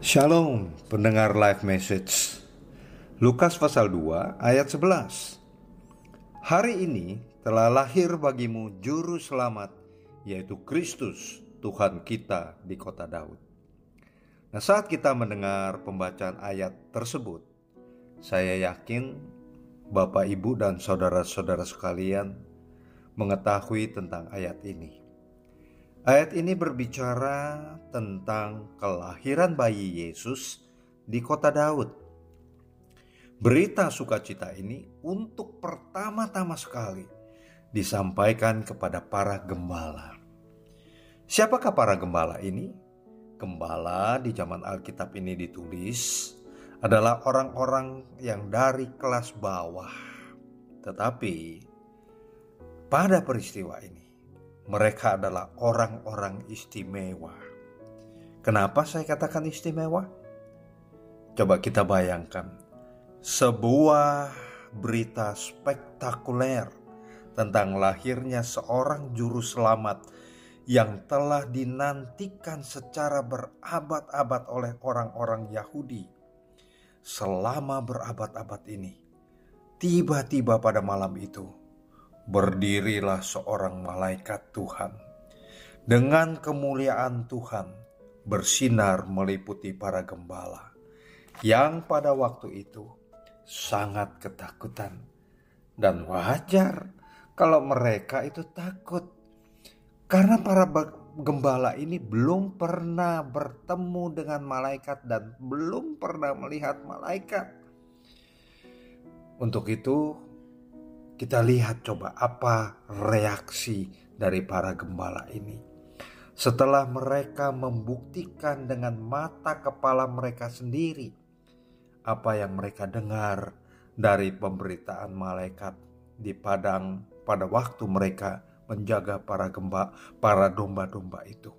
Shalom, pendengar live message. Lukas pasal 2 ayat 11. Hari ini telah lahir bagimu juru selamat, yaitu Kristus, Tuhan kita di kota Daud. Nah, saat kita mendengar pembacaan ayat tersebut, saya yakin Bapak, Ibu, dan saudara-saudara sekalian mengetahui tentang ayat ini. Ayat ini berbicara tentang kelahiran bayi Yesus di kota Daud. Berita sukacita ini untuk pertama-tama sekali disampaikan kepada para gembala. Siapakah para gembala ini? Gembala di zaman Alkitab ini ditulis adalah orang-orang yang dari kelas bawah. Tetapi pada peristiwa ini mereka adalah orang-orang istimewa. Kenapa saya katakan istimewa? Coba kita bayangkan sebuah berita spektakuler tentang lahirnya seorang juru selamat yang telah dinantikan secara berabad-abad oleh orang-orang Yahudi selama berabad-abad ini. Tiba-tiba pada malam itu, berdirilah seorang malaikat Tuhan. Dengan kemuliaan Tuhan bersinar meliputi para gembala yang pada waktu itu sangat ketakutan dan wajar kalau mereka itu takut karena para gembala ini belum pernah bertemu dengan malaikat dan belum pernah melihat malaikat. Untuk itu, kita lihat coba apa reaksi dari para gembala ini. Setelah mereka membuktikan dengan mata kepala mereka sendiri apa yang mereka dengar dari pemberitaan malaikat di padang pada waktu mereka menjaga para gemba para domba-domba itu.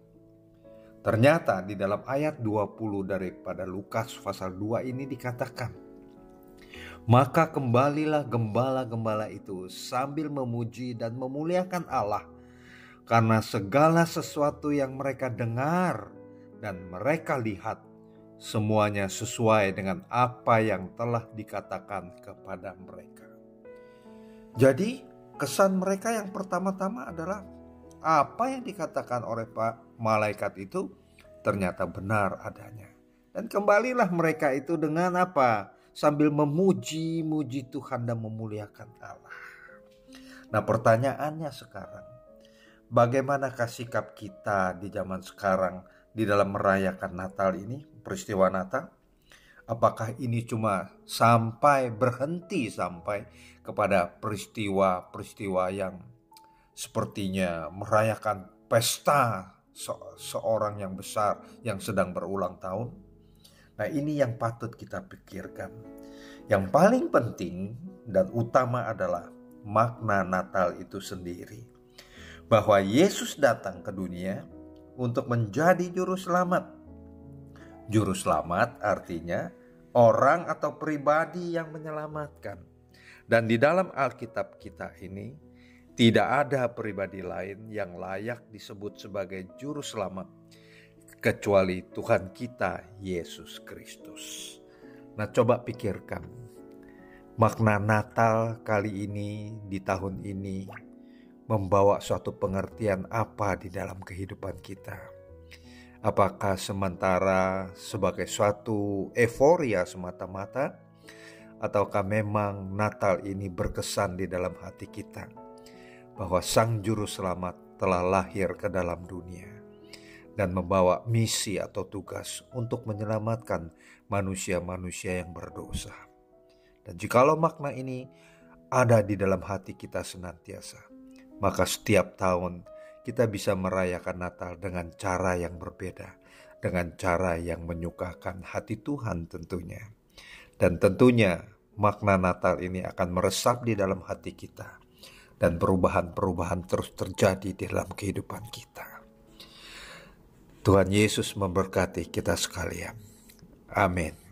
Ternyata di dalam ayat 20 daripada Lukas pasal 2 ini dikatakan maka kembalilah gembala-gembala itu sambil memuji dan memuliakan Allah karena segala sesuatu yang mereka dengar dan mereka lihat semuanya sesuai dengan apa yang telah dikatakan kepada mereka. Jadi, kesan mereka yang pertama-tama adalah apa yang dikatakan oleh Pak malaikat itu ternyata benar adanya. Dan kembalilah mereka itu dengan apa? Sambil memuji-muji Tuhan dan memuliakan Allah. Nah, pertanyaannya sekarang, bagaimanakah sikap kita di zaman sekarang di dalam merayakan Natal ini, peristiwa Natal? Apakah ini cuma sampai berhenti sampai kepada peristiwa-peristiwa yang sepertinya merayakan pesta se seorang yang besar yang sedang berulang tahun? Nah, ini yang patut kita pikirkan. Yang paling penting dan utama adalah makna Natal itu sendiri. Bahwa Yesus datang ke dunia untuk menjadi juru selamat. Juru selamat artinya orang atau pribadi yang menyelamatkan. Dan di dalam Alkitab kita ini tidak ada pribadi lain yang layak disebut sebagai juru selamat kecuali Tuhan kita Yesus Kristus. Nah, coba pikirkan makna Natal kali ini di tahun ini membawa suatu pengertian apa di dalam kehidupan kita. Apakah sementara sebagai suatu euforia semata-mata ataukah memang Natal ini berkesan di dalam hati kita bahwa Sang Juru Selamat telah lahir ke dalam dunia dan membawa misi atau tugas untuk menyelamatkan manusia-manusia yang berdosa. Dan jikalau makna ini ada di dalam hati kita senantiasa, maka setiap tahun kita bisa merayakan Natal dengan cara yang berbeda, dengan cara yang menyukakan hati Tuhan tentunya. Dan tentunya makna Natal ini akan meresap di dalam hati kita dan perubahan-perubahan terus terjadi di dalam kehidupan kita. Tuhan Yesus memberkati kita sekalian. Amin.